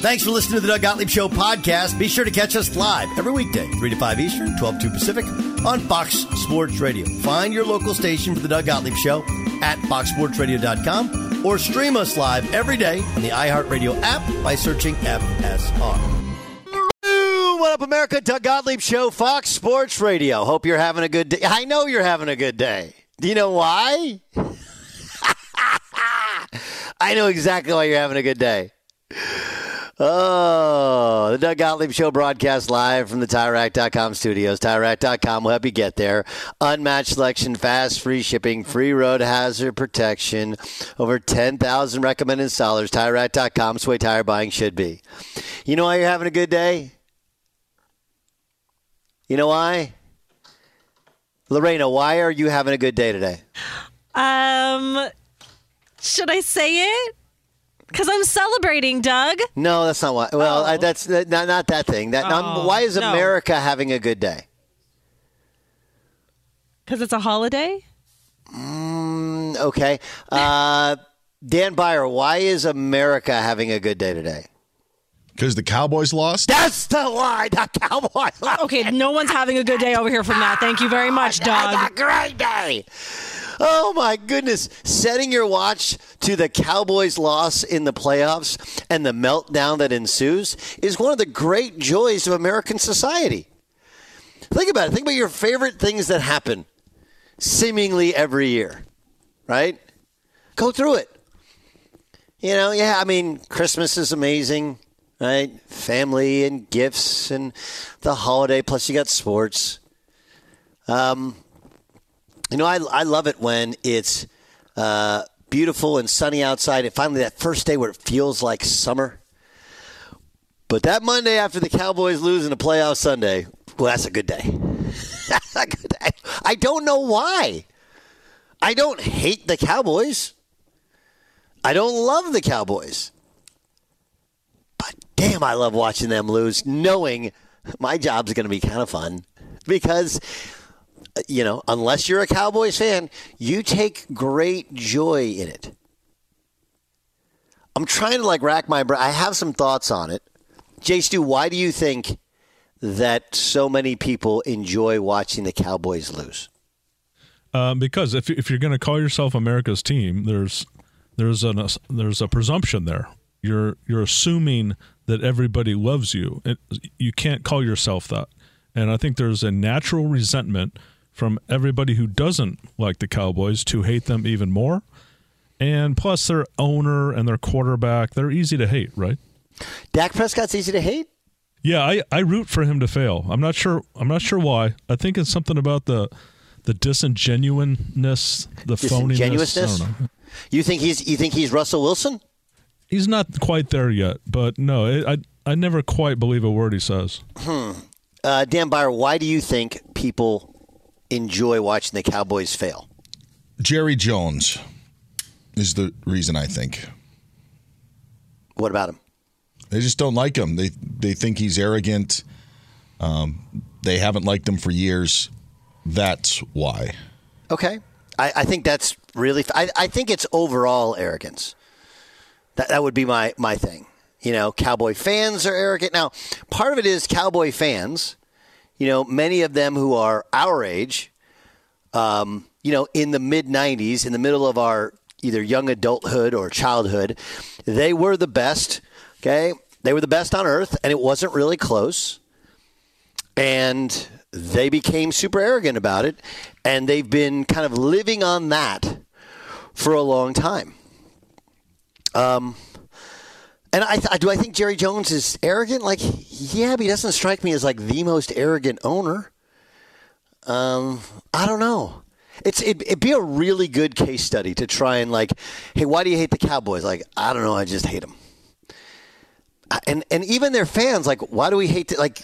Thanks for listening to the Doug Gottlieb Show podcast. Be sure to catch us live every weekday, 3 to 5 Eastern, 12 2 Pacific, on Fox Sports Radio. Find your local station for the Doug Gottlieb Show at foxsportsradio.com or stream us live every day on the iHeartRadio app by searching FSR. What up, America? Doug Gottlieb Show, Fox Sports Radio. Hope you're having a good day. I know you're having a good day. Do you know why? I know exactly why you're having a good day. Oh, the Doug Gottlieb Show broadcast live from the TireRack.com studios. TireRack.com will help you get there. Unmatched selection, fast, free shipping, free road hazard protection. Over 10,000 recommended installers. TireRack.com is the way tire buying should be. You know why you're having a good day? You know why? Lorena, why are you having a good day today? Um, should I say it? Because I'm celebrating, Doug. No, that's not why. Well, Oh. I, that's that, not, not that thing. That um, Oh, why is no. America having a good day? Because it's a holiday. Mm, okay. Uh, Dan Beyer, why is America having a good day today? Because the Cowboys lost? That's the lie. The Cowboys. lost. Okay, no one's having a good day over here from that. Thank you very much, Doug. That's a Doug. great day. Oh my goodness. Setting your watch to the Cowboys' loss in the playoffs and the meltdown that ensues is one of the great joys of American society. Think about it. Think about your favorite things that happen seemingly every year, right? Go through it. You know, yeah, I mean, Christmas is amazing, right? Family and gifts and the holiday, plus you got sports. Um, you know, I, I love it when it's uh, beautiful and sunny outside. And finally, that first day where it feels like summer. But that Monday after the Cowboys lose in a playoff Sunday, well, that's a good day. that's a good day. I don't know why. I don't hate the Cowboys. I don't love the Cowboys. But damn, I love watching them lose, knowing my job's going to be kind of fun because you know, unless you're a Cowboys fan, you take great joy in it. I'm trying to like rack my brain. I have some thoughts on it. Jay Stu, why do you think that so many people enjoy watching the Cowboys lose? Um, because if if you're going to call yourself America's team, there's there's an there's a presumption there. You're you're assuming that everybody loves you. It, you can't call yourself that, and I think there's a natural resentment from everybody who doesn't like the Cowboys to hate them even more. And plus, their owner and their quarterback, they're easy to hate, right? Dak Prescott's easy to hate. Yeah, I, I root for him to fail. I'm not sure. I'm not sure why. I think it's something about the the disingenuineness, the phoniness. Disingenuousness? know. You think he's you think he's Russell Wilson? He's not quite there yet, but no, it, I I never quite believe a word he says. Uh, Dan Beyer, why do you think people enjoy watching the Cowboys fail? Jerry Jones is the reason I think. What about him? They just don't like him. They they think he's arrogant. Um, they haven't liked him for years. That's why. Okay. I, I think that's really. I, I think it's overall arrogance. That that would be my my thing. You know, Cowboy fans are arrogant. Now, part of it is Cowboy fans. You know, many of them who are our age. Um, you know, in the mid '90s, in the middle of our either young adulthood or childhood, they were the best. Okay, they were the best on earth, and it wasn't really close. And they became super arrogant about it, and they've been kind of living on that for a long time. Um, and I, do I think Jerry Jones is arrogant? Like, yeah, but he doesn't strike me as like the most arrogant owner. Um, I don't know. It's it, it'd be a really good case study to try and like, hey, why do you hate the Cowboys? Like, I don't know, I just hate them. And and even their fans, like, why do we hate? The, like,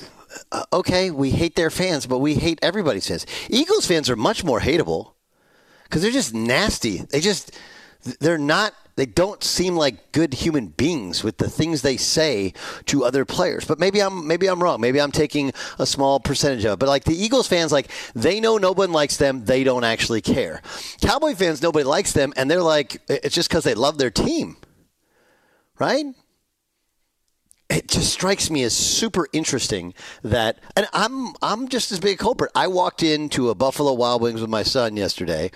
uh, okay, we hate their fans, but we hate everybody's fans. Eagles fans are much more hateable because they're just nasty. They just they're not. They don't seem like good human beings with the things they say to other players. But maybe I'm maybe I'm wrong. Maybe I'm taking a small percentage of it. But like the Eagles fans, like they know no one likes them. They don't actually care. Cowboy fans, nobody likes them, and they're like it's just because they love their team, right? It just strikes me as super interesting that and I'm I'm just as big a culprit. I walked into a Buffalo Wild Wings with my son yesterday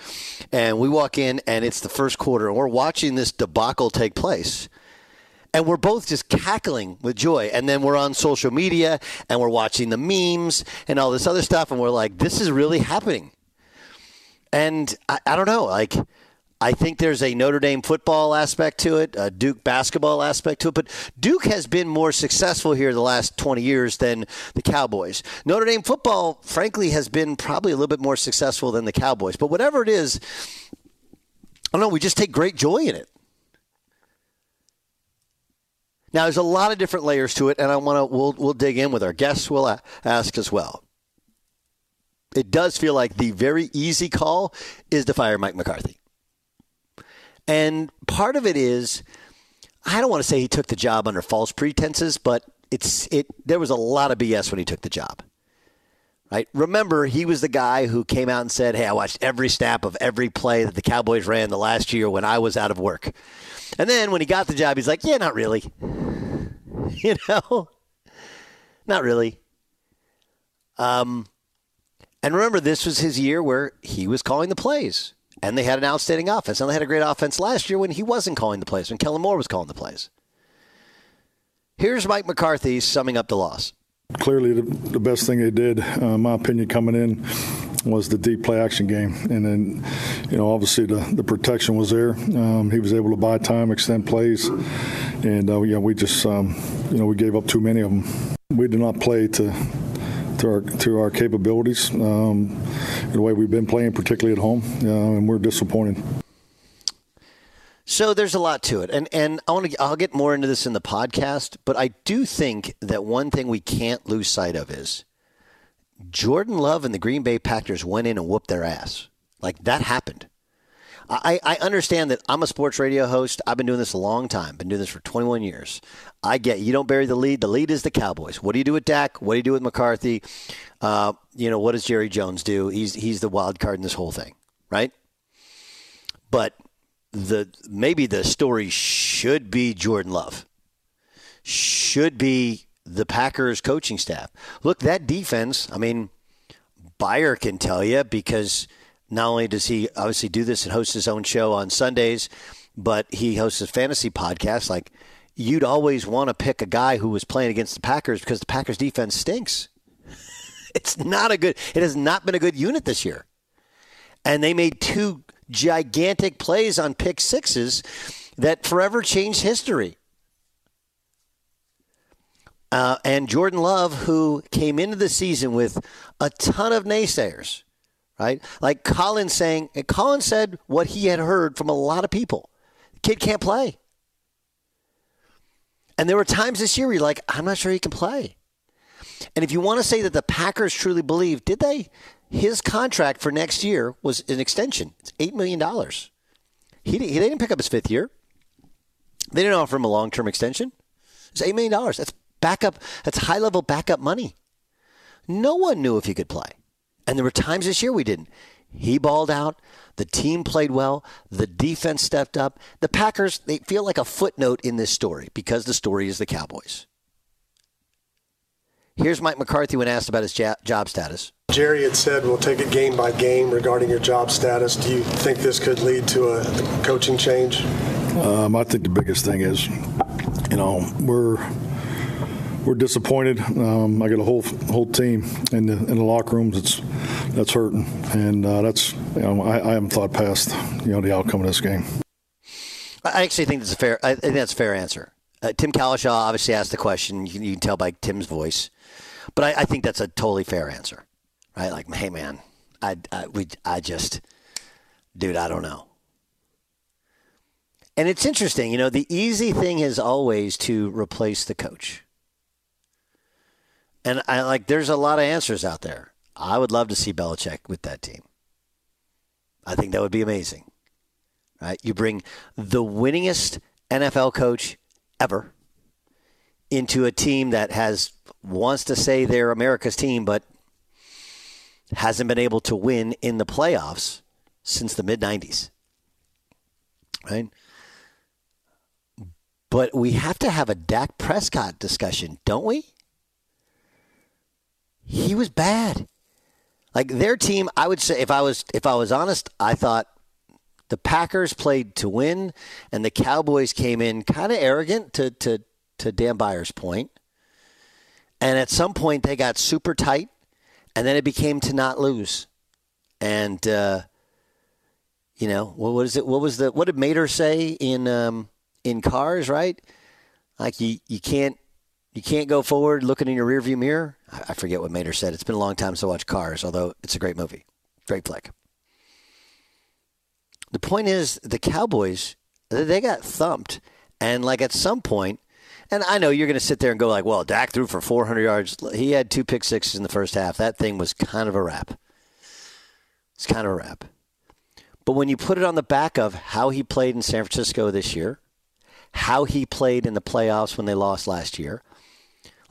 and we walk in and it's the first quarter and we're watching this debacle take place. And we're both just cackling with joy. And then we're on social media and we're watching the memes and all this other stuff and we're like, this is really happening. And I, I don't know, like I think there's a Notre Dame football aspect to it, a Duke basketball aspect to it, but Duke has been more successful here the last 20 years than the Cowboys. Notre Dame football, frankly, has been probably a little bit more successful than the Cowboys. But whatever it is, I don't know, we just take great joy in it. Now, there's a lot of different layers to it, and I want to we'll we'll dig in with our guests. We'll ask as well. It does feel like the very easy call is to fire Mike McCarthy. And part of it is, I don't want to say he took the job under false pretenses, but it's it. There was a lot of BS when he took the job. Right? Remember, he was the guy who came out and said, "Hey, I watched every snap of every play that the Cowboys ran the last year when I was out of work." And then when he got the job, he's like, "Yeah, not really." you know, not really. Um, and remember, this was his year where he was calling the plays and they had an outstanding offense. And they had a great offense last year when he wasn't calling the plays, when Kellen Moore was calling the plays. Here's Mike McCarthy summing up the loss. Clearly, the, the best thing they did, uh, my opinion, coming in was the deep play action game. And then, you know, obviously the, the protection was there. Um, he was able to buy time, extend plays. And, uh, yeah, we just, um, you know, we gave up too many of them. We did not play to to our to our capabilities, um, the way we've been playing, particularly at home, uh, and we're disappointed. So there's a lot to it, and and I want to I'll get more into this in the podcast, but I do think that one thing we can't lose sight of is Jordan Love and the Green Bay Packers went in and whooped their ass. Like that happened. I, I understand that I'm a sports radio host. I've been doing this a long time. Been doing this for 21 years. I get you don't bury the lead. The lead is the Cowboys. What do you do with Dak? What do you do with McCarthy? Uh, you know what does Jerry Jones do? He's he's the wild card in this whole thing, right? But the maybe the story should be Jordan Love. Should be the Packers coaching staff. Look, that defense. I mean, Beyer can tell you because not only does he obviously do this and host his own show on Sundays, but he hosts a fantasy podcast. Like you'd always want to pick a guy who was playing against the Packers because the Packers defense stinks. It's not a good it has not been a good unit this year. And they made two gigantic plays on pick sixes that forever changed history. Uh, and Jordan Love, who came into the season with a ton of naysayers, right? Like Colin saying, Colin said what he had heard from a lot of people. The kid can't play. And there were times this year where you're like, I'm not sure he can play. And if you want to say that the Packers truly believe, did they? His contract for next year was an extension. It's $8 million. He, he, they didn't pick up his fifth year. They didn't offer him a long term extension. It's $8 million. That's backup, that's high level backup money. No one knew if he could play. And there were times this year we didn't. He balled out. The team played well. The defense stepped up. The Packers, they feel like a footnote in this story because the story is the Cowboys. Here's Mike McCarthy when asked about his job status. Jerry had said we'll take it game by game regarding your job status. Do you think this could lead to a coaching change? Um, I think the biggest thing is, you know, we're we're disappointed. Um, I got a whole whole team in the in the locker rooms. It's that's hurting, and uh, that's you know I, I, haven't thought past you know the outcome of this game. I actually think that's a fair. I think that's a fair answer. Uh, Tim Cowlishaw obviously asked the question. You can, you can tell by Tim's voice. But I, I, think that's a totally fair answer, right? Like, hey, man, I, I, we, I just, dude, I don't know. And it's interesting, you know, the easy thing is always to replace the coach. And I like, there's a lot of answers out there. I would love to see Belichick with that team. I think that would be amazing. Right? You bring the winningest NFL coach ever into a team that has wants to say they're America's team, but hasn't been able to win in the playoffs since the mid 90s. Right? But we have to have a Dak Prescott discussion, don't we? He was bad. Like their team, I would say if I was if I was honest, I thought the Packers played to win and the Cowboys came in kind of arrogant to to to Dan Beyer's point. And at some point, they got super tight, and then it became to not lose. And uh, you know what was it? What was the what did Mater say in um, in Cars? Right, like you you can't you can't go forward looking in your rearview mirror. I, forget what Mater said. It's been a long time since I watched Cars, although it's a great movie, great flick. The point is, the Cowboys they got thumped, and like at some point and I know you're going to sit there and go like, "Well, Dak threw for 400 yards. He had two pick sixes in the first half. That thing was kind of a wrap. It's kind of a wrap." But when you put it on the back of how he played in San Francisco this year, how he played in the playoffs when they lost last year,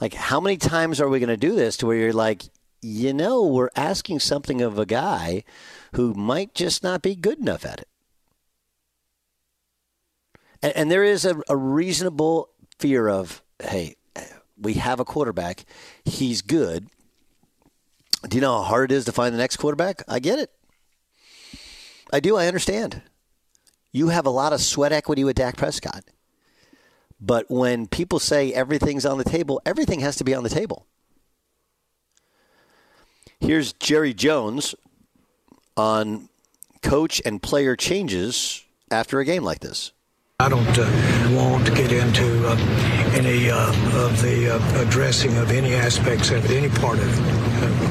like how many times are we going to do this to where you're like, you know, we're asking something of a guy who might just not be good enough at it. And, and there is a, a reasonable fear of, hey, we have a quarterback. He's good. Do you know how hard it is to find the next quarterback? I get it. I do. I understand. You have a lot of sweat equity with Dak Prescott. But when people say everything's on the table, everything has to be on the table. Here's Jerry Jones on coach and player changes after a game like this. I don't uh, want to get into uh, any uh, of the uh, addressing of any aspects of it, any part of it,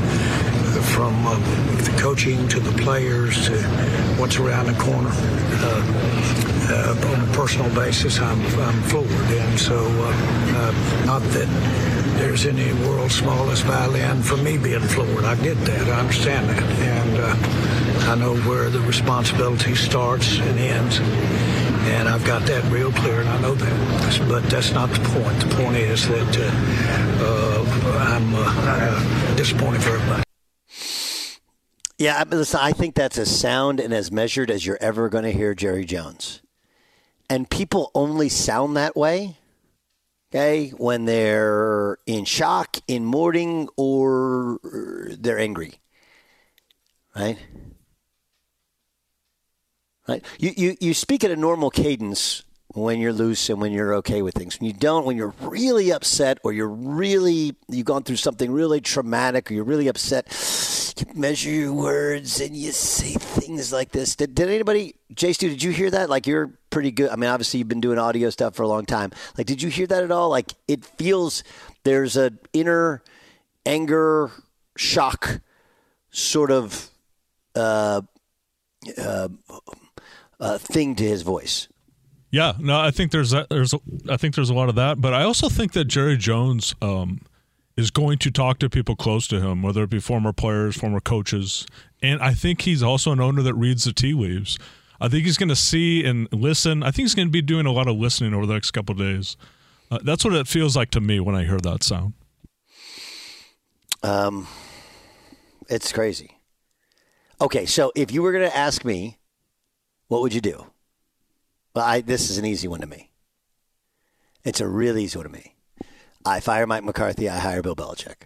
uh, from uh, the coaching to the players to what's around the corner. on a personal basis, I'm, I'm floored, and so not that there's any world's smallest violin for me being floored. I get that. I understand that, and I know where the responsibility starts and ends and I've got that real clear, and I know that. But that's not the point. The point is that uh, uh, I'm uh, disappointed for everybody. Yeah, listen, I think that's as sound and as measured as you're ever going to hear Jerry Jones. And people only sound that way, okay, when they're in shock, in mourning, or they're angry, right? Right? You, you, you speak at a normal cadence when you're loose and when you're okay with things. When you don't, when you're really upset or you're really, you've gone through something really traumatic or you're really upset, you measure your words and you say things like this. Did, did anybody, Jay Stu, did you hear that? Like you're pretty good. I mean, obviously you've been doing audio stuff for a long time. Like, did you hear that at all? Like it feels there's an inner anger, shock sort of, uh, uh, uh, thing to his voice. Yeah, no, I think there's there's I think there's a lot of that, but I also think that Jerry Jones um, is going to talk to people close to him, whether it be former players, former coaches, and I think he's also an owner that reads the tea leaves. I think he's going to see and listen. I think he's going to be doing a lot of listening over the next couple days. Uh, that's what it feels like to me when I hear that sound. Um, it's crazy. Okay, so if you were going to ask me, what would you do? Well, I, this is an easy one to me. It's a real easy one to me. I fire Mike McCarthy. I hire Bill Belichick.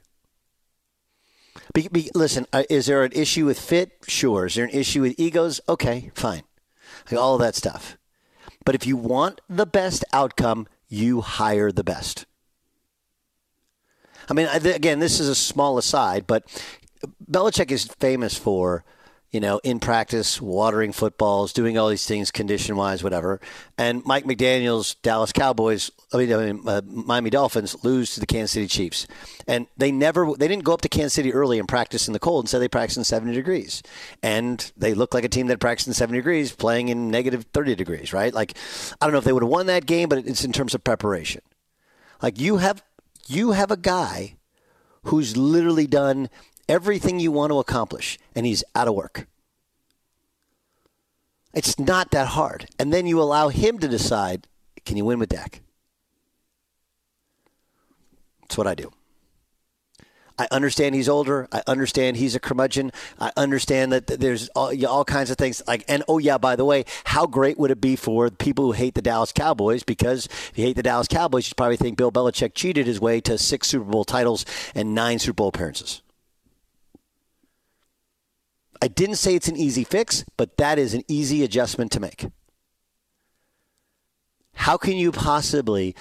Be, be, listen, uh, is there an issue with fit? Sure. Is there an issue with egos? Okay, fine. Like all that stuff. But if you want the best outcome, you hire the best. I mean, again, this is a small aside, but Belichick is famous for you know, in practice, watering footballs, doing all these things condition wise, whatever. And Mike McDaniel's Dallas Cowboys, I mean, I mean uh, Miami Dolphins lose to the Kansas City Chiefs. And they never, they didn't go up to Kansas City early and practice in the cold. Instead, they practiced in 70 degrees. And they look like a team that practiced in 70 degrees playing in negative 30 degrees, right? Like, I don't know if they would have won that game, but it's in terms of preparation. Like, you have, you have a guy who's literally done everything you want to accomplish, and he's out of work. It's not that hard. And then you allow him to decide can you win with Dak? That's what I do. I understand he's older. I understand he's a curmudgeon. I understand that there's all, all, kinds of things. Like, and oh yeah, by the way, how great would it be for people who hate the Dallas Cowboys? Because if you hate the Dallas Cowboys, you probably think Bill Belichick cheated his way to six Super Bowl titles and nine Super Bowl appearances. I didn't say it's an easy fix, but that is an easy adjustment to make. How can you possibly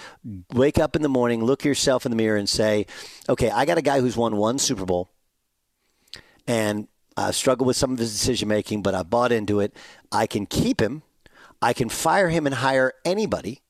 wake up in the morning, look yourself in the mirror, and say, okay, I got a guy who's won one Super Bowl and I struggled with some of his decision making, but I bought into it. I can keep him, I can fire him and hire anybody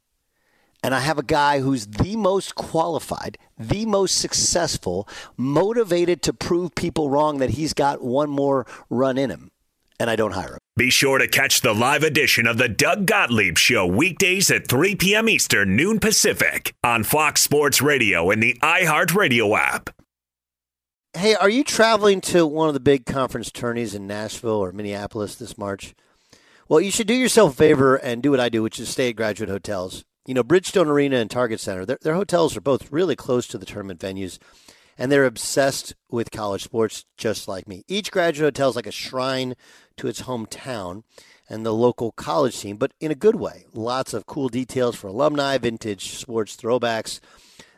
and I have a guy who's the most qualified, the most successful, motivated to prove people wrong that he's got one more run in him, and I don't hire him. Be sure to catch the live edition of the Doug Gottlieb Show weekdays at 3 p.m. Eastern, noon Pacific on Fox Sports Radio and the iHeartRadio app. Hey, are you traveling to one of the big conference tourneys in Nashville or Minneapolis this March? Well, you should do yourself a favor and do what I do, which is stay at graduate hotels. You know, Bridgestone Arena and Target Center, their, their hotels are both really close to the tournament venues, and they're obsessed with college sports just like me. Each graduate hotel is like a shrine to its hometown and the local college team, but in a good way. Lots of cool details for alumni, vintage sports throwbacks,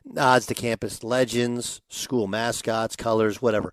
nods to campus legends, school mascots, colors, whatever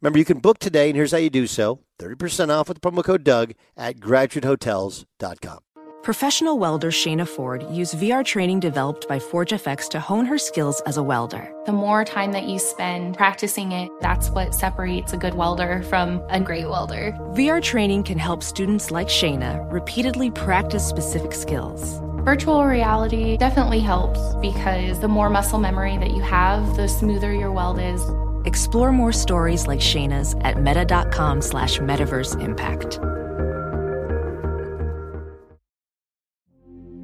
Remember, you can book today, and here's how you do so 30% off with the promo code Doug at graduatehotels.com. Professional welder Shayna Ford used VR training developed by ForgeFX to hone her skills as a welder. The more time that you spend practicing it, that's what separates a good welder from a great welder. VR training can help students like Shayna repeatedly practice specific skills. Virtual reality definitely helps because the more muscle memory that you have, the smoother your weld is. Explore more stories like Shayna's at meta.com slash metaverse impact.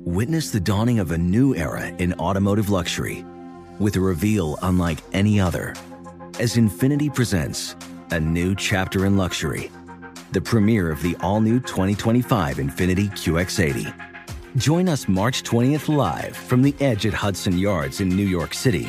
Witness the dawning of a new era in automotive luxury with a reveal unlike any other as Infiniti presents a new chapter in luxury, the premiere of the all-new 2025 Infiniti QX80. Join us March 20th live from the edge at Hudson Yards in New York City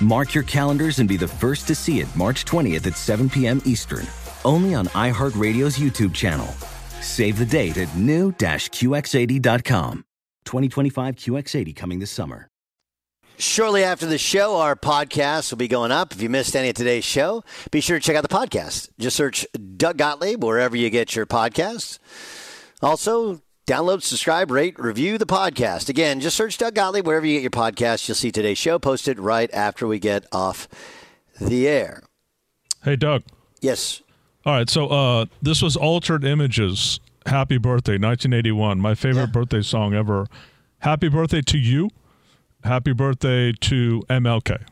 Mark your calendars and be the first to see it March 20th at 7 p.m. Eastern, only on iHeartRadio's YouTube channel. Save the date at new-QX80.com. 2025 QX80 coming this summer. Shortly after the show, our podcast will be going up. If you missed any of today's show, be sure to check out the podcast. Just search Doug Gottlieb wherever you get your podcasts. Also, download, subscribe, rate, review the podcast. Again, just search Doug Gottlieb wherever you get your podcast. You'll see today's show posted right after we get off the air. Hey, Doug. Yes. All right. So uh, this was Altered Images. Happy birthday, 1981. My favorite birthday song ever. Happy birthday to you. Happy birthday to MLK.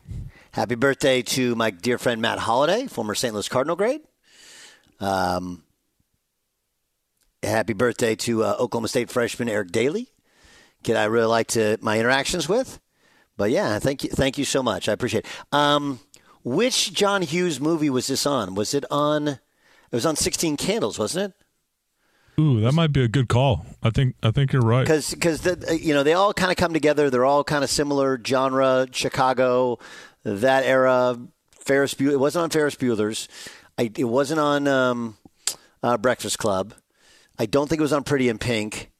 Happy birthday to my dear friend Matt Holliday, former St. Louis Cardinal grade. Um, happy birthday to uh, Oklahoma State freshman Eric Dailey, kid I really liked to, my interactions with. But yeah, thank you, thank you so much. I appreciate. it. Um, which John Hughes movie was this on? Was it on? It was on Sixteen Candles, wasn't it? Ooh, that might be a good call. I think I think you're right. because because you know they all kind of come together. They're all kind of similar genre. Chicago, that era. Ferris Bueller. It wasn't on Ferris Bueller's. I, it wasn't on um, uh, Breakfast Club. I don't think it was on Pretty in Pink.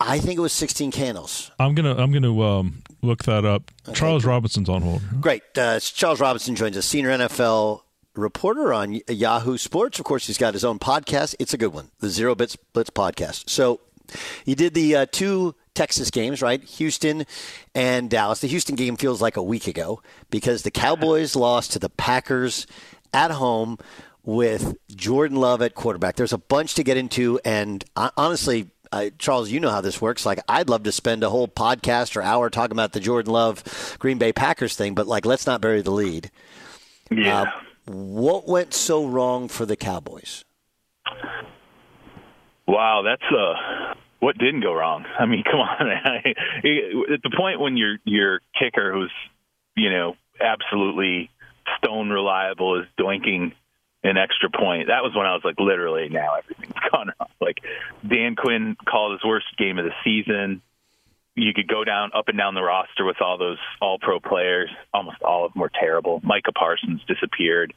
I think it was Sixteen Candles. I'm gonna I'm gonna um, look that up. Charles Robinson's on hold. Great. Uh, Charles Robinson joins us, senior NFL reporter on Yahoo Sports. Of course, he's got his own podcast. It's a good one, the Zero Bits Blitz podcast. So he did the uh, two Texas games, right? Houston and Dallas. The Houston game feels like a week ago because the Cowboys lost to the Packers at home with Jordan Love at quarterback. There's a bunch to get into, and honestly, uh, Charles, you know how this works. Like, I'd love to spend a whole podcast or hour talking about the Jordan Love Green Bay Packers thing, but like, let's not bury the lead. Yeah. Uh, what went so wrong for the Cowboys? Wow, that's uh what didn't go wrong. I mean, come on. At the point when your your kicker who's, you know, absolutely stone reliable is doinking an extra point. That was when I was like literally now everything's gone wrong. Like Dan Quinn called his worst game of the season. You could go down up and down the roster with all those all pro players. Almost all of them were terrible. Micah Parsons disappeared.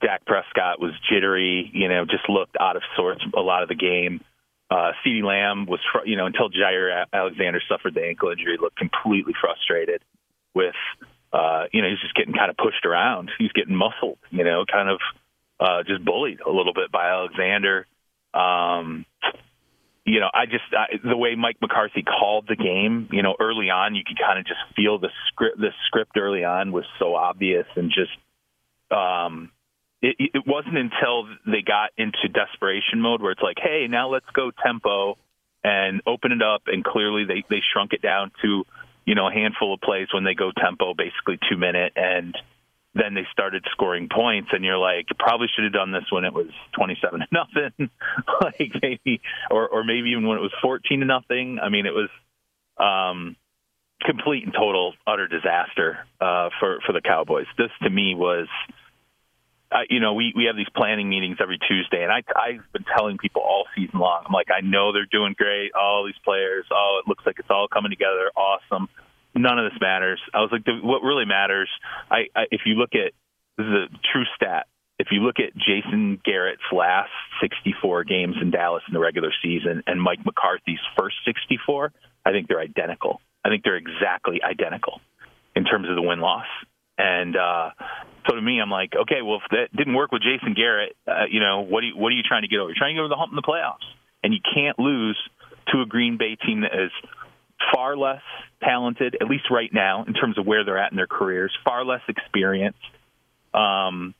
Dak Prescott was jittery, you know, just looked out of sorts a lot of the game. Uh, CeeDee Lamb was, fr- you know, until Jaire Alexander suffered the ankle injury, looked completely frustrated with, uh, you know, he's just getting kind of pushed around. He's getting muscled, you know, kind of uh, just bullied a little bit by Alexander. Um, you know, I just I, the way Mike McCarthy called the game, you know, early on, you could kind of just feel the script. The script early on was so obvious and just, um, it, it wasn't until they got into desperation mode where it's like, hey, now let's go tempo and open it up. And clearly they, they shrunk it down to, you know, a handful of plays when they go tempo, basically two minute. And then they started scoring points. And you're like, probably should have done this when it was 27 to nothing, like maybe, or, or maybe even when it was 14 to nothing. I mean, it was, um, complete and total utter disaster, uh, for, for the Cowboys. This to me was, uh, you know, we, we have these planning meetings every Tuesday, and I, I've been telling people all season long, I'm like, I know they're doing great, all these players, oh, it looks like it's all coming together, awesome. None of this matters. I was like, the, what really matters, I, I if you look at this is a true stat. If you look at Jason Garrett's last 64 games in Dallas in the regular season and Mike McCarthy's first 64, I think they're identical. I think they're exactly identical in terms of the win loss. And uh, so to me, I'm like, okay, well, if that didn't work with Jason Garrett, uh, you know, what are you, what are you trying to get over? You're trying to get over the hump in the playoffs, and you can't lose to a Green Bay team that is far less talented, at least right now, in terms of where they're at in their careers, far less experienced. Um,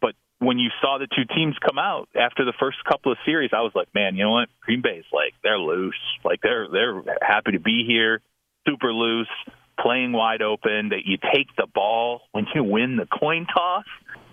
but when you saw the two teams come out after the first couple of series, I was like, man, you know what? Green Bay's like they're loose, like they're they're happy to be here, super loose playing wide open, that you take the ball when you win the coin toss.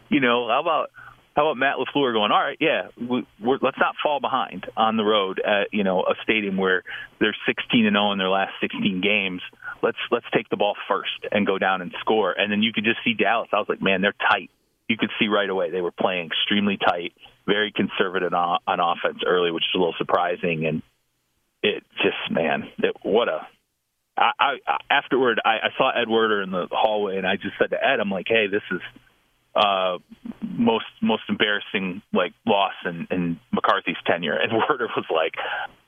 You know, how about how about Matt LaFleur going? All right, yeah, we, we're, let's not fall behind on the road at you know a stadium where they're 16 and 0 in their last 16 games. Let's let's take the ball first and go down and score. And then you could just see Dallas. I was like, man, they're tight. You could see right away they were playing extremely tight, very conservative on, on offense early, which is a little surprising. And it just, man, it, what a I, I afterward I, I saw Ed Werder in the hallway, and I just said to Ed, I'm like, hey, this is uh, most most embarrassing like loss in, in McCarthy's tenure. And Werder was like,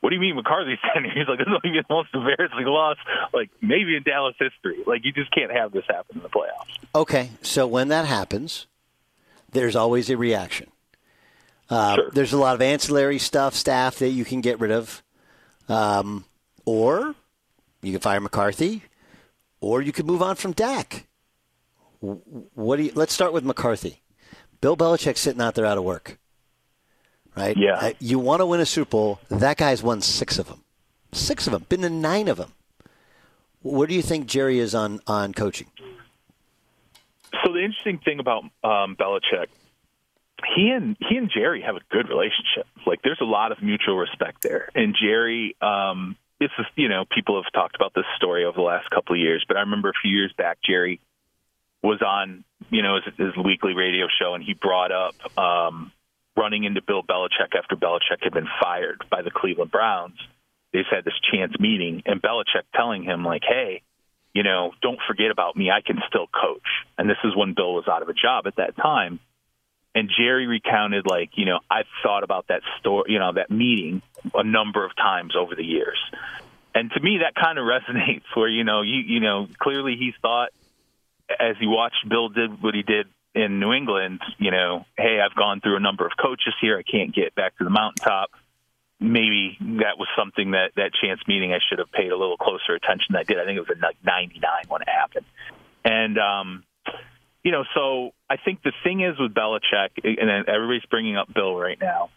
"What do you mean McCarthy's tenure?" He's like, "This is the most embarrassing loss, like maybe in Dallas history. Like you just can't have this happen in the playoffs." Okay, so when that happens, there's always a reaction. Uh, Sure. There's a lot of ancillary stuff, staff that you can get rid of, um, or you can fire McCarthy, or you could move on from Dak. What do you? Let's start with McCarthy. Bill Belichick's sitting out there out of work, right? Yeah. Uh, you want to win a Super Bowl? That guy's won six of them. Six of them. Been to nine of them. Where do you think Jerry is on on coaching? So the interesting thing about um, Belichick, he and he and Jerry have a good relationship. Like there's a lot of mutual respect there. And Jerry, um, this is you know people have talked about this story over the last couple of years, but I remember a few years back, Jerry was on you know his, his weekly radio show, and he brought up um, running into Bill Belichick after Belichick had been fired by the Cleveland Browns. They had this chance meeting, and Belichick telling him like, "Hey, you know, don't forget about me. I can still coach." And this is when Bill was out of a job at that time. And Jerry recounted like, you know, I've thought about that story, you know, that meeting a number of times over the years. And to me, that kind of resonates. Where you know, you you know, clearly he's thought as he watched Bill did what he did in New England, you know, hey, I've gone through a number of coaches here. I can't get back to the mountaintop. Maybe that was something that that chance meeting I should have paid a little closer attention than I did. I think it was in like 99 when it happened. And, um, you know, so I think the thing is with Belichick, and everybody's bringing up Bill right now.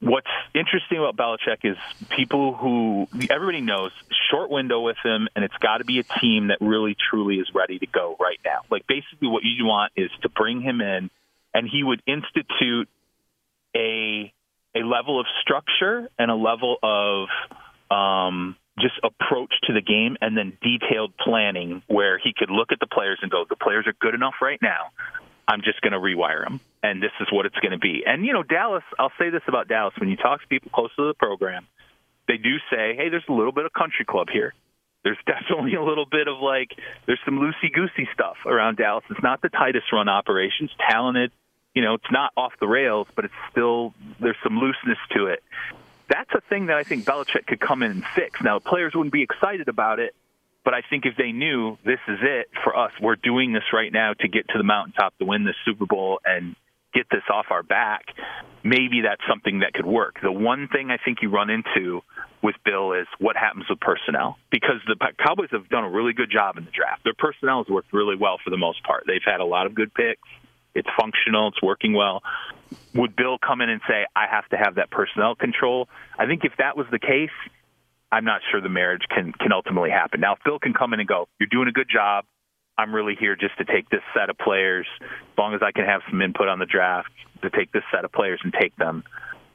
What's interesting about Belichick is people who everybody knows short window with him, and it's got to be a team that really truly is ready to go right now. Like basically, what you want is to bring him in, and he would institute a a level of structure and a level of um, just approach to the game, and then detailed planning where he could look at the players and go, the players are good enough right now. I'm just going to rewire them, and this is what it's going to be. And you know, Dallas. I'll say this about Dallas: when you talk to people close to the program, they do say, "Hey, there's a little bit of country club here." There's definitely a little bit of like there's some loosey goosey stuff around Dallas. It's not the tightest run operations, talented. You know, it's not off the rails, but it's still there's some looseness to it. That's a thing that I think Belichick could come in and fix. Now, players wouldn't be excited about it, but I think if they knew this is it for us, we're doing this right now to get to the mountaintop to win this Super Bowl and get this off our back, maybe that's something that could work. The one thing I think you run into with Bill is what happens with personnel because the Cowboys have done a really good job in the draft. Their personnel has worked really well for the most part. They've had a lot of good picks. It's functional. It's working well. Would Bill come in and say, I have to have that personnel control? I think if that was the case, I'm not sure the marriage can, can ultimately happen. Now, if Bill can come in and go, You're doing a good job. I'm really here just to take this set of players, as long as I can have some input on the draft, to take this set of players and take them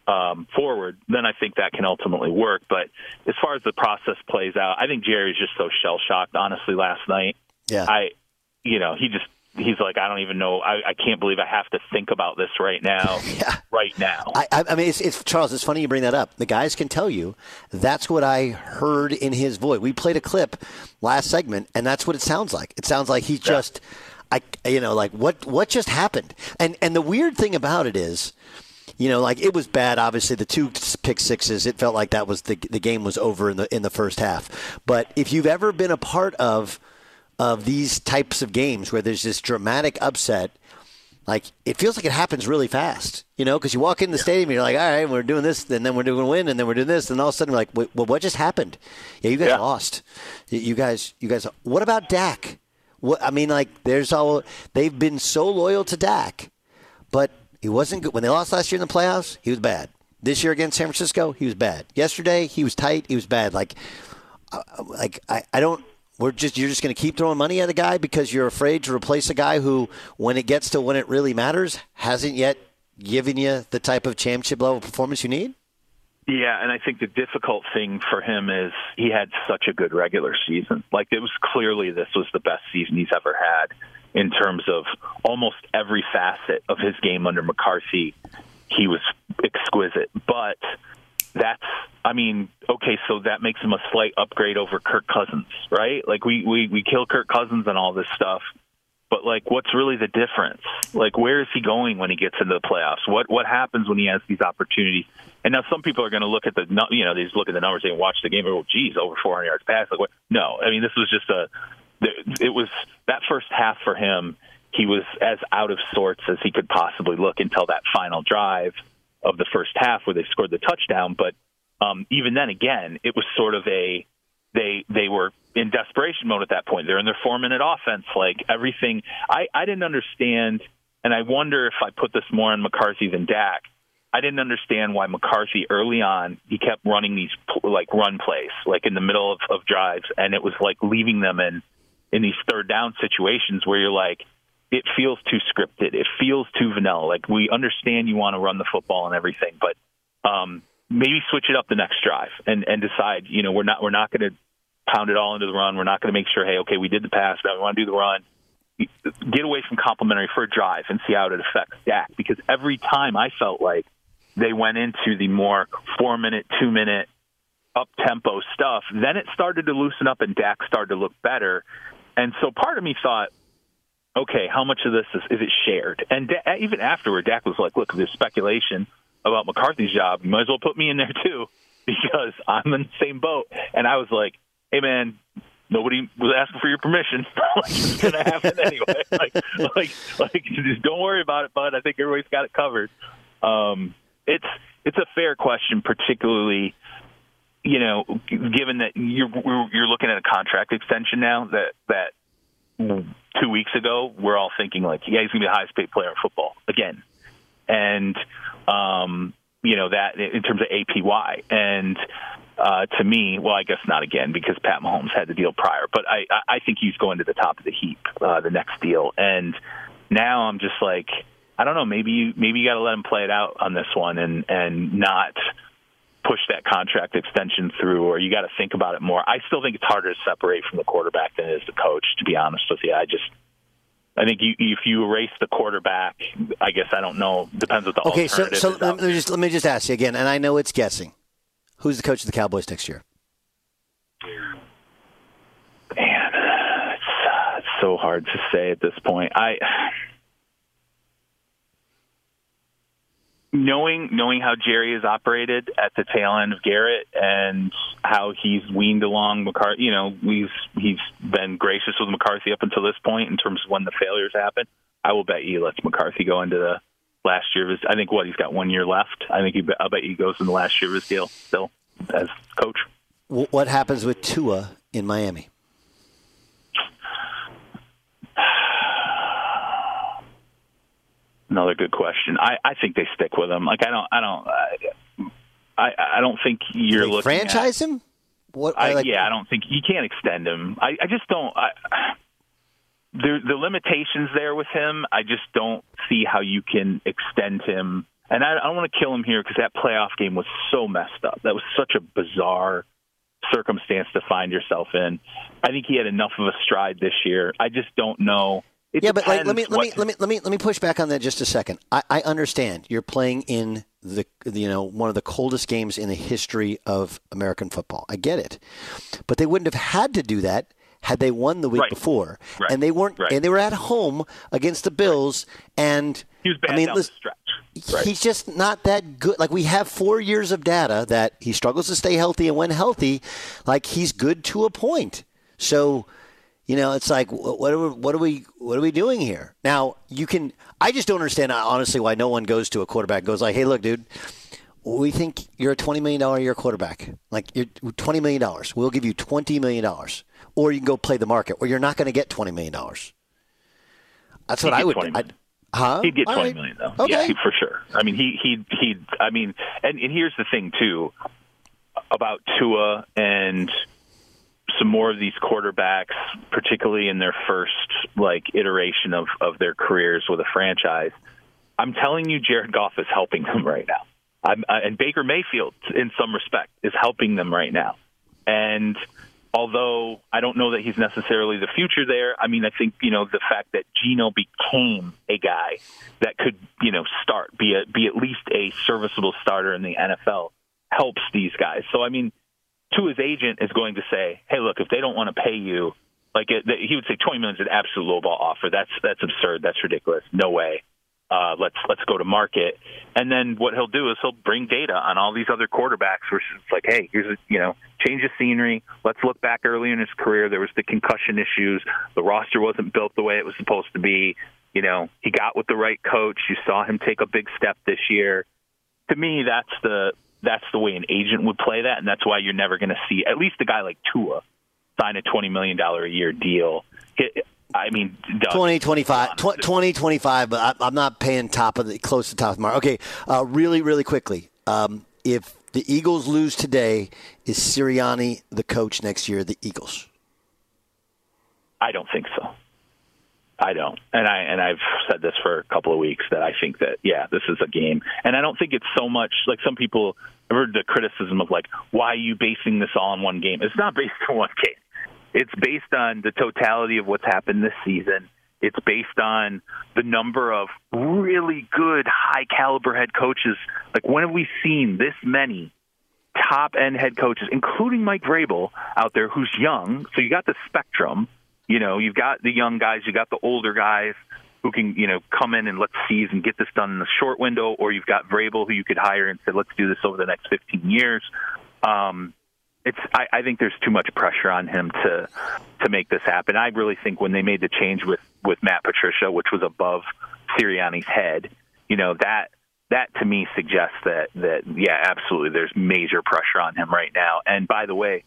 um, forward, then I think that can ultimately work. But as far as the process plays out, I think Jerry's just so shell shocked, honestly, last night. Yeah. I, you know, he just, he's like, I don't even know. I, I can't believe I have to think about this right now. yeah. Right now. I, I mean, it's, it's Charles. It's funny you bring that up. The guys can tell you that's what I heard in his voice. We played a clip last segment, and that's what it sounds like. It sounds like he just, I, you know, like what what just happened. And and the weird thing about it is, you know, like it was bad. Obviously, the two pick sixes. It felt like that was the the game was over in the in the first half. But if you've ever been a part of of these types of games where there's this dramatic upset like it feels like it happens really fast, you know, because you walk in the stadium and you're like, all right, we're doing this, and then we're doing win, and then we're doing this, and all of a sudden we're like, well, what just happened? Yeah, you guys lost. You- guys, you guys. What about Dak? What I mean, like, there's all they've been so loyal to Dak, but he wasn't good when they lost last year in the playoffs. He was bad. This year against San Francisco, he was bad. Yesterday, he was tight. He was bad. Like, uh, like I, I don't. We're just you're just going to keep throwing money at a guy because you're afraid to replace a guy who, when it gets to when it really matters, hasn't yet given you the type of championship level performance you need. Yeah, and I think the difficult thing for him is he had such a good regular season. Like it was clearly this was the best season he's ever had in terms of almost every facet of his game under McCarthy. He was exquisite, but that's I mean, okay, so that makes him a slight upgrade over Kirk Cousins, right? Like we we we kill Kirk Cousins and all this stuff, but like, what's really the difference? Like, where is he going when he gets into the playoffs? What what happens when he has these opportunities? And now some people are going to look at the you know they just look at the numbers and watch the game and go, geez, over 400 yards pass. Like, what? No, I mean this was just a it was that first half for him. He was as out of sorts as he could possibly look until that final drive of the first half where they scored the touchdown. But um, even then, again, it was sort of a they they were in desperation mode at that point. They're in their four minute offense, like everything. I I didn't understand, and I wonder if I put this more on McCarthy than Dak. I didn't understand why McCarthy early on he kept running these like run plays, like in the middle of, of drives, and it was like leaving them in in these third down situations where you're like, it feels too scripted. It feels too vanilla. Like we understand you want to run the football and everything, but um, maybe switch it up the next drive and and decide. You know, we're not we're not going to pound it all into the run. We're not going to make sure, hey, okay, we did the pass, now we want to do the run. Get away from complementary for a drive and see how it affects Dak. Because every time I felt like they went into the more four minute, two minute, up tempo stuff, then it started to loosen up and Dak started to look better. And so part of me thought, okay, how much of this is, is it shared? And da- even afterward, Dak was like, look, there's speculation about McCarthy's job. You might as well put me in there too because I'm in the same boat. And I was like, hey, man, nobody was asking for your permission. like, it's going to happen anyway. like, like, like, just don't worry about it, bud. I think everybody's got it covered. Um, it's it's a fair question, particularly you know, given that you're you're looking at a contract extension now that that two weeks ago we're all thinking like, yeah, he's gonna be the highest paid player in football again, and um, you know that in terms of APY and. Uh, to me, well, I guess not again because Pat Mahomes had the deal prior, but I, I think he's going to the top of the heap, uh, the next deal. And now I'm just like, I don't know, maybe you, maybe you got to let him play it out on this one and, and not, push that contract extension through, or you got to think about it more. I still think it's harder to separate from the quarterback than it is the coach. To be honest with you, I just I think you, if you erase the quarterback, I guess I don't know. Depends what the okay. So, so let me just let me just ask you again, and I know it's guessing. Who's the coach of the Cowboys next year? Man, it's, it's so hard to say at this point. I knowing knowing how Jerry has operated at the tail end of Garrett and how he's weaned along McCarthy, you know, he's he's been gracious with McCarthy up until this point in terms of when the failures happen. I will bet he lets McCarthy go into the last year of his. I think what he's got one year left. I think he. I'll bet he goes in the last year of his deal still as coach. What happens with Tua in Miami? Another good question. I, I think they stick with him. Like I don't I don't I I don't think you're looking franchise at, him. What? I, like, yeah, I don't think you can't extend him. I, I just don't. I, the the limitations there with him. I just don't see how you can extend him. And I, I don't want to kill him here because that playoff game was so messed up. That was such a bizarre circumstance to find yourself in. I think he had enough of a stride this year. I just don't know it yeah, but like, let me let me let me let me let me push back on that just a second. I, I understand you're playing in the you know one of the coldest games in the history of American football. I get it, but they wouldn't have had to do that had they won the week Right. before, Right. and they weren't, Right. and they were at home against the Bills, and He was bad I mean, down listen, the stretch. He's just not that good. Like we have four years of data that he struggles to stay healthy, and when healthy, like he's good to a point. So, you know, it's like what are we, what are we what are we doing here? Now you can. I just don't understand uh, honestly why no one goes to a quarterback and goes like, "Hey, look, dude." We think you're a twenty million dollar a year quarterback. Like you're twenty million dollars. We'll give you twenty million dollars, or you can go play the market, or you're not going to get twenty million dollars. That's He'd what I would. 20 I, huh? He'd get All twenty right. million though. Okay. Yeah, he, for sure. I mean, he he he. I mean, and, and here's the thing too about Tua and some more of these quarterbacks, particularly in their first like iteration of of their careers with a franchise. I'm telling you, Jared Goff is helping them right now. I'm, uh, and Baker Mayfield, in some respect, is helping them right now. And although I don't know that he's necessarily the future there, I mean, I think you know the fact that Geno became a guy that could you know start, be a, be at least a serviceable starter in the NFL, helps these guys. So I mean, to his agent is going to say, "Hey, look, if they don't want to pay you, like it, he would say, twenty million is an absolute lowball offer. That's that's absurd. That's ridiculous. No way. Uh, let's let's go to market." And then what he'll do is he'll bring data on all these other quarterbacks, where it's like, "Hey, here's a you know change of scenery. Let's look back early in his career. There was the concussion issues. The roster wasn't built the way it was supposed to be. You know, he got with the right coach. You saw him take a big step this year." To me, that's the that's the way an agent would play that, and that's why you're never going to see at least a guy like Tua sign a twenty million dollar a year deal. I mean, Doug, 20, 25, 20, 25, but I, am not paying top of the close to top of the mark. Okay, uh, really, really quickly. Um, if the Eagles lose today, is Sirianni the coach next year? The Eagles? I don't think so. I don't, and I and I've said this for a couple of weeks that I think that yeah, this is a game, and I don't think it's so much like some people. I've heard the criticism of like, why are you basing this all on one game? It's not based on one game. It's based on the totality of what's happened this season. It's based on the number of really good, high caliber head coaches. Like, when have we seen this many top end head coaches, including Mike Vrabel, out there who's young? So you got the spectrum you know, you've got the young guys, you've got the older guys who can, you know, come in and let's seize and get this done in the short window, or you've got Vrabel who you could hire and say, let's do this over the next 15 years. Um, it's I, I think there's too much pressure on him to to make this happen. I really think when they made the change with with Matt Patricia, which was above Sirianni's head, you know that that to me suggests that that yeah, absolutely, there's major pressure on him right now. And by the way,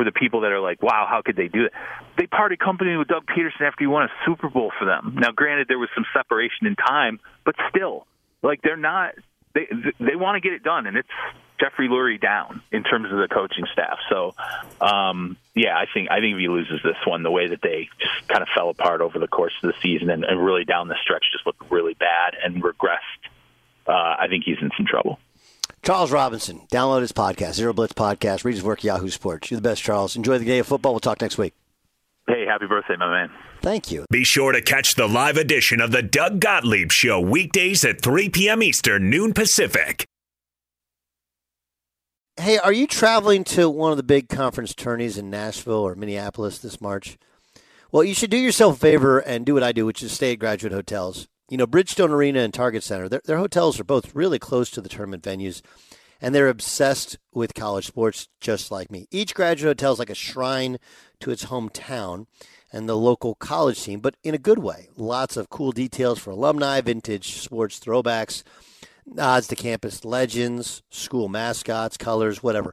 for the people that are like, wow, how could they do it? They parted company with Doug Pederson after he won a Super Bowl for them. Now, granted, there was some separation in time, but still, like they're not. They they want to get it done, and it's Jeffrey Lurie down in terms of the coaching staff. So, um, yeah, I think I think if he loses this one, the way that they just kind of fell apart over the course of the season and, and really down the stretch just looked really bad and regressed, uh, I think he's in some trouble. Charles Robinson. Download his podcast, Zero Blitz Podcast. Read his work, Yahoo Sports. You're the best, Charles. Enjoy the day of football. We'll talk next week. Hey, happy birthday, my man. Thank you. Be sure to catch the live edition of the Doug Gottlieb Show weekdays at 3 p.m. Eastern, noon Pacific. Hey, are you traveling to one of the big conference tourneys in Nashville or Minneapolis this March? Well, you should do yourself a favor and do what I do, which is stay at graduate hotels. You know, Bridgestone Arena and Target Center, their, their hotels are both really close to the tournament venues, and they're obsessed with college sports just like me. Each graduate hotel is like a shrine to its hometown and the local college team, but in a good way. Lots of cool details for alumni, vintage sports throwbacks, nods to campus legends, school mascots, colors, whatever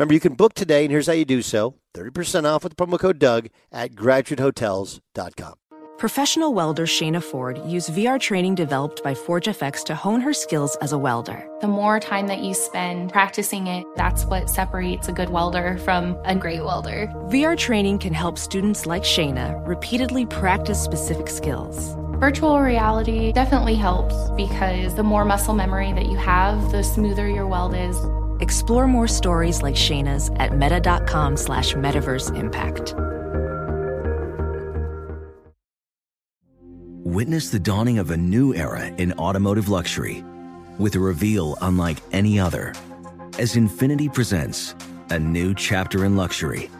Remember, you can book today, and here's how you do so 30% off with the promo code Doug at graduatehotels.com. Professional welder Shayna Ford used VR training developed by ForgeFX to hone her skills as a welder. The more time that you spend practicing it, that's what separates a good welder from a great welder. VR training can help students like Shayna repeatedly practice specific skills. Virtual reality definitely helps because the more muscle memory that you have, the smoother your weld is. Explore more stories like Shayna's at meta.com slash metaverse impact. Witness the dawning of a new era in automotive luxury with a reveal unlike any other as Infiniti presents a new chapter in luxury,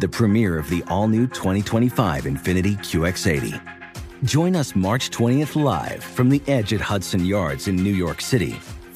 the premiere of the all-new 2025 Infiniti QX80. Join us March 20th live from the edge at Hudson Yards in New York City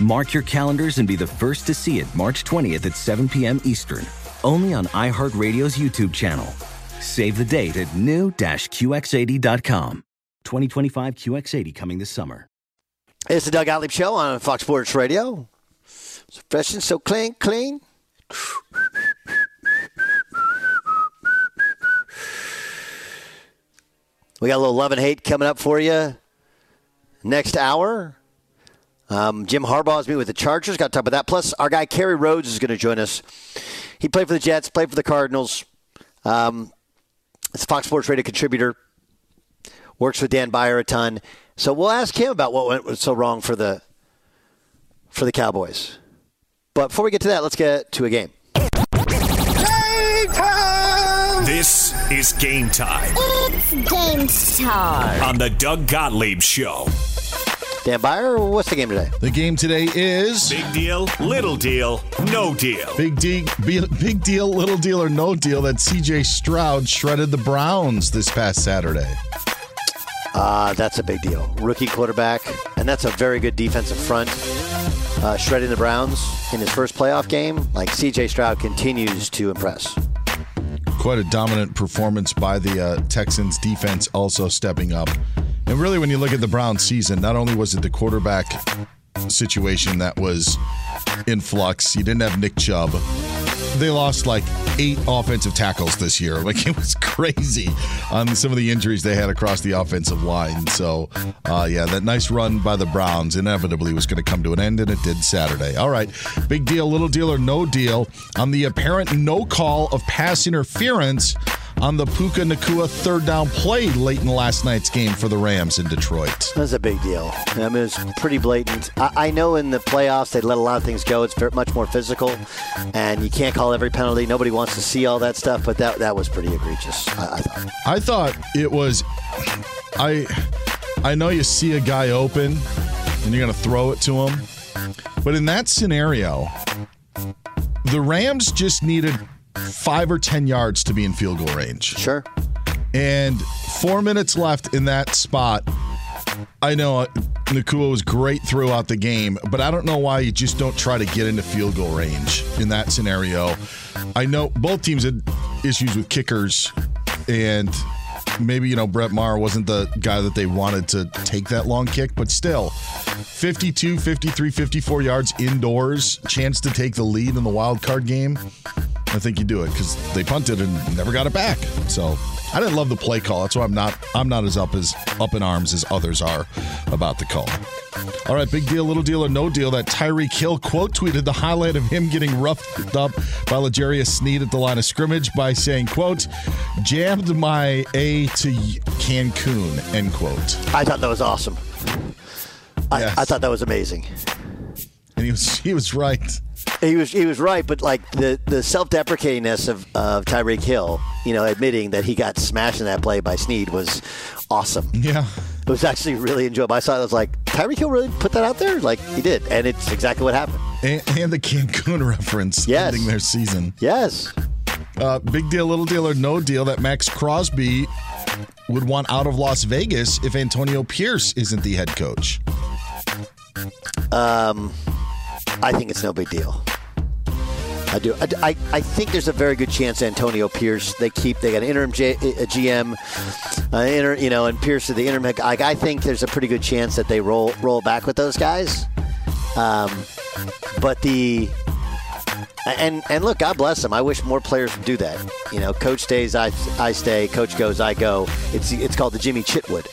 Mark your calendars and be the first to see it March 20th at 7 p.m. Eastern, only on iHeartRadio's YouTube channel. Save the date at new-QX80.com. 2025 QX80 coming this summer. It's the Doug Gottlieb Show on Fox Sports Radio. So fresh and so clean, clean. We got a little love and hate coming up for you next hour. Um, Jim Harbaugh is meeting with the Chargers. Got to talk about that. Plus, our guy Kerry Rhodes is going to join us. He played for the Jets, played for the Cardinals. Um, it's a Fox Sports Radio contributor. Works with Dan Beyer a ton. So we'll ask him about what went so wrong for the for the Cowboys. But before we get to that, let's get to a game. This is game time It's game time. on the Doug Gottlieb Show. Dan Beyer, what's the game today? The game today is Big deal, little deal, no deal. Big D, big deal, little deal, or no deal that C.J. Stroud shredded the Browns this past Saturday. Uh, that's a big deal. Rookie quarterback, and that's a very good defensive front. Uh, shredding the Browns in his first playoff game. Like C.J. Stroud continues to impress. Quite a dominant performance by the uh, Texans defense, also stepping up. And really, when you look at the Browns season, not only was it the quarterback situation that was in flux, you didn't have Nick Chubb. They lost like eight offensive tackles this year. Like it was crazy on some of the injuries they had across the offensive line. So, uh, yeah, that nice run by the Browns inevitably was going to come to an end, and it did Saturday. All right, big deal, little deal, or no deal on the apparent no call of pass interference on the Puka Nacua third down play late in last night's game for the Rams in Detroit. That's a big deal. I mean, it's pretty blatant. I, I know in the playoffs they let a lot of things go. It's very, much more physical, and you can't call every penalty. Nobody wants to see all that stuff, but that that was pretty egregious. I, I thought. I thought it was. I I know you see a guy open and you're going to throw it to him, but in that scenario, the Rams just needed five or ten yards to be in field goal range. Sure. And four minutes left in that spot. I know uh, Nacua was great throughout the game, but I don't know why you just don't try to get into field goal range in that scenario. I know both teams had issues with kickers, and maybe, you know, Brett Maher wasn't the guy that they wanted to take that long kick, but still, 52, 53, 54 yards indoors, chance to take the lead in the wild card game. I think you do it because they punted and never got it back. So I didn't love the play call. That's why I'm not I'm not as up as up in arms as others are about the call. All right, big deal, little deal, or no deal. That Tyreek Hill quote tweeted the highlight of him getting roughed up by L'Jarius Sneed at the line of scrimmage by saying, "quote Jammed my A to Cancun." End quote. I thought that was awesome. I, Yes. I thought that was amazing. And he was he was right. He was he was right, but like the the self deprecatingness of, of Tyreek Hill, you know, admitting that he got smashed in that play by Sneed was awesome. Yeah. It was actually really enjoyable. I saw it, I was like, Tyreek Hill really put that out there? Like he did, and it's exactly what happened. And, and the Cancun reference Yes. ending their season. Yes. Uh, big deal, little deal, or no deal that Maxx Crosby would want out of Las Vegas if Antonio Pierce isn't the head coach. Um, I think it's no big deal. I do. I, I, I think there's a very good chance Antonio Pierce. They keep. They got an interim J, a GM, uh, inter, you know, and Pierce is the interim. Like I think there's a pretty good chance that they roll roll back with those guys. Um, but the and and look, God bless them. I wish more players would do that. You know, coach stays, I I stay. Coach goes, I go. It's it's called the Jimmy Chitwood.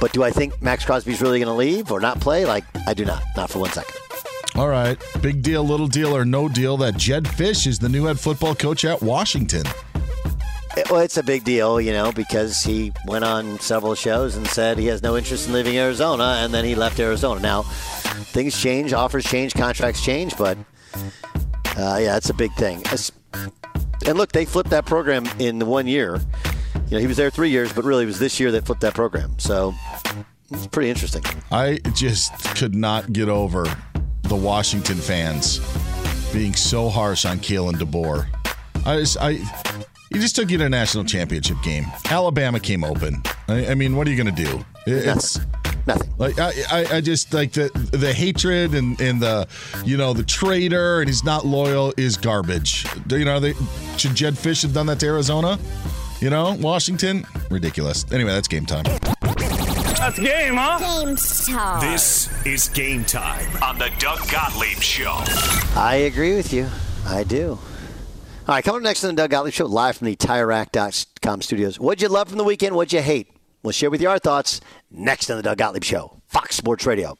But do I think Maxx Crosby's really going to leave or not play? Like I do not. Not for one second. All right, big deal, little deal, or no deal that Jedd Fisch is the new head football coach at Washington. It- well, it's a big deal, you know, because he went on several shows and said he has no interest in leaving Arizona, and then he left Arizona. Now, things change, offers change, contracts change, but uh, yeah, it's a big thing. It's- and look, they flipped that program in one year. You know, he was there three years, but really it was this year that flipped that program. So it's pretty interesting. I just could not get over the Washington fans being so harsh on Kalen DeBoer. I just, I, he just took you to a national championship game. Alabama came open. I, I mean, what are you going to do? It- It's nothing. Like I, I, I just like the the hatred and, and the you know the traitor and he's not loyal is garbage. Do You know, they, should Jedd Fisch have done that to Arizona? You know, Washington, ridiculous. Anyway, that's game time. That's game, huh? Game time. This is game time on the Doug Gottlieb Show. I agree with you. I do. All right, coming up next on the Doug Gottlieb Show, live from the TireRack.com studios. What'd you love from the weekend? What'd you hate? We'll share with you our thoughts next on the Doug Gottlieb Show, Fox Sports Radio.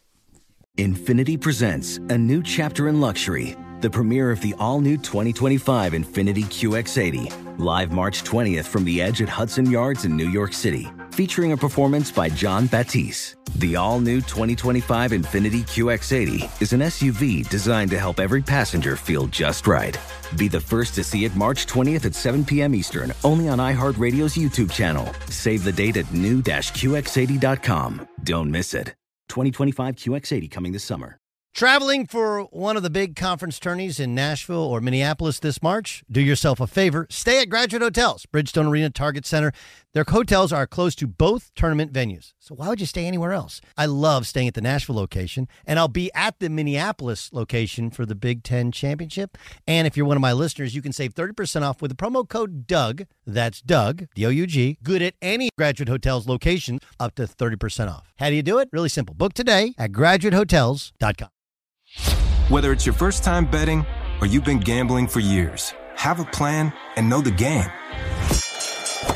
Infiniti presents a new chapter in luxury, the premiere of the all new 2025 Infiniti QX80, live March 20th from the edge at Hudson Yards in New York City, featuring a performance by Jon Batiste. The all new 2025 Infiniti QX80 is an SUV designed to help every passenger feel just right. Be the first to see it March 20th at 7 p.m. Eastern, only on iHeartRadio's YouTube channel. Save the date at new-QX80.com. Don't miss it. 2025 QX80 coming this summer. Traveling for one of the big conference tourneys in Nashville or Minneapolis this March? Do yourself a favor. Stay at Graduate Hotels, Bridgestone Arena, Target Center. Their hotels are close to both tournament venues. So why would you stay anywhere else? I love staying at the Nashville location, and I'll be at the Minneapolis location for the Big Ten Championship. And if you're one of my listeners, you can save 30% off with the promo code Doug. That's Doug, D O U G. Good at any Graduate Hotels location, up to 30% off. How do you do it? Really simple. Book today at graduatehotels.com. Whether it's your first time betting or you've been gambling for years, have a plan and know the game.